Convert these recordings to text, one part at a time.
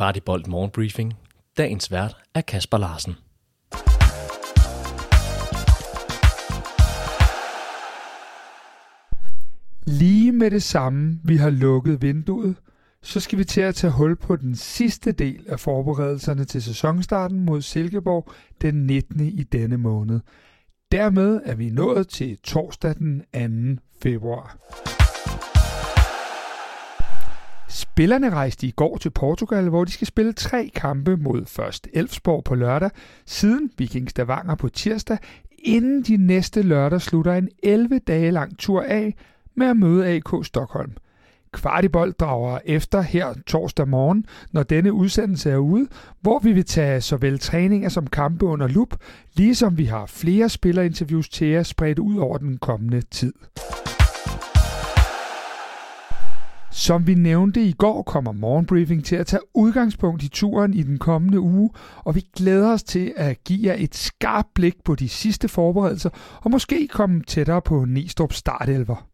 Kvartibolt Morgenbriefing. Dagens vært er Kasper Larsen. Lige med det samme, vi har lukket vinduet, så skal vi til at tage hul på den sidste del af forberedelserne til sæsonstarten mod Silkeborg den 19. i denne måned. Dermed er vi nået til torsdag den 2. februar. Spillerne rejste i går til Portugal, hvor de skal spille tre kampe mod først Elfsborg på lørdag, siden Viking Stavanger på tirsdag, inden de næste lørdag slutter en 11 dage lang tur af med at møde AK Stockholm. Kvartibold drager efter her torsdag morgen, når denne udsendelse er ude, hvor vi vil tage såvel træninger som kampe under lup, ligesom vi har flere spillerinterviews til jer spredt ud over den kommende tid. Som vi nævnte i går, kommer morgenbriefing til at tage udgangspunkt i turen i den kommende uge, og vi glæder os til at give jer et skarpt blik på de sidste forberedelser, og måske komme tættere på Nistrup startelver.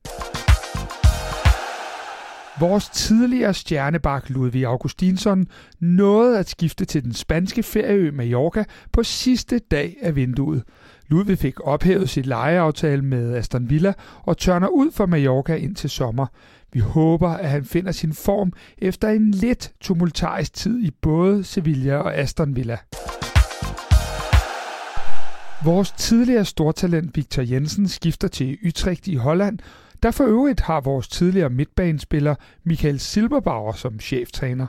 Vores tidligere stjernebak Ludvig Augustinsson nåede at skifte til den spanske ferieø Mallorca på sidste dag af vinduet. Ludvig fik ophævet sit lejeaftale med Aston Villa og tørner ud for Mallorca ind til sommer. Vi håber, at han finder sin form efter en lidt tumultarisk tid i både Sevilla og Aston Villa. Vores tidligere stortalent Victor Jensen skifter til Utrecht i Holland, der for øvrigt har vores tidligere midtbanespiller Michael Silberbauer som cheftræner.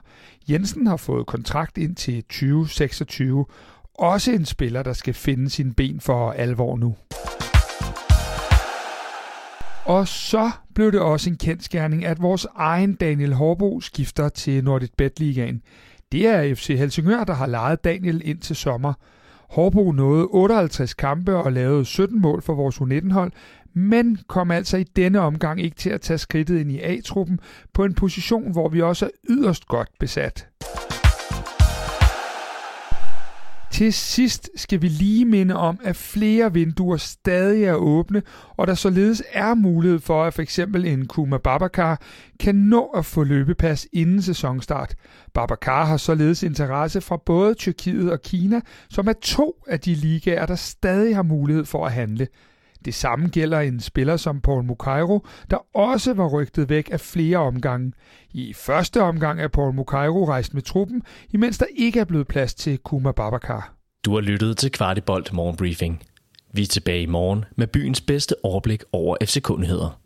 Jensen har fået kontrakt ind til 2026. Også en spiller, der skal finde sin ben for alvor nu. Og så blev det også en kendskærning, at vores egen Daniel Horbo skifter til Nordicbet Ligaen. Det er FC Helsingør, der har lejet Daniel ind til sommer. Horbo nåede 58 kampe og lavede 17 mål for vores U19-hold, men kom altså i denne omgang ikke til at tage skridtet ind i A-truppen på en position, hvor vi også er yderst godt besat. Til sidst skal vi lige minde om, at flere vinduer stadig er åbne, og der således er mulighed for, at f.eks. en Kuma Babacar kan nå at få løbepas inden sæsonstart. Babacar har således interesse fra både Tyrkiet og Kina, som er to af de ligaer, der stadig har mulighed for at handle. Det samme gælder en spiller som Paul Mukairo, der også var rygtet væk af flere omgange. I første omgang er Paul Mukairo rejst med truppen, imens der ikke er blevet plads til Kuma Babacar. Du har lyttet til Kvartibolt Morgenbriefing. Vi er tilbage i morgen med byens bedste overblik over FC-kundigheder.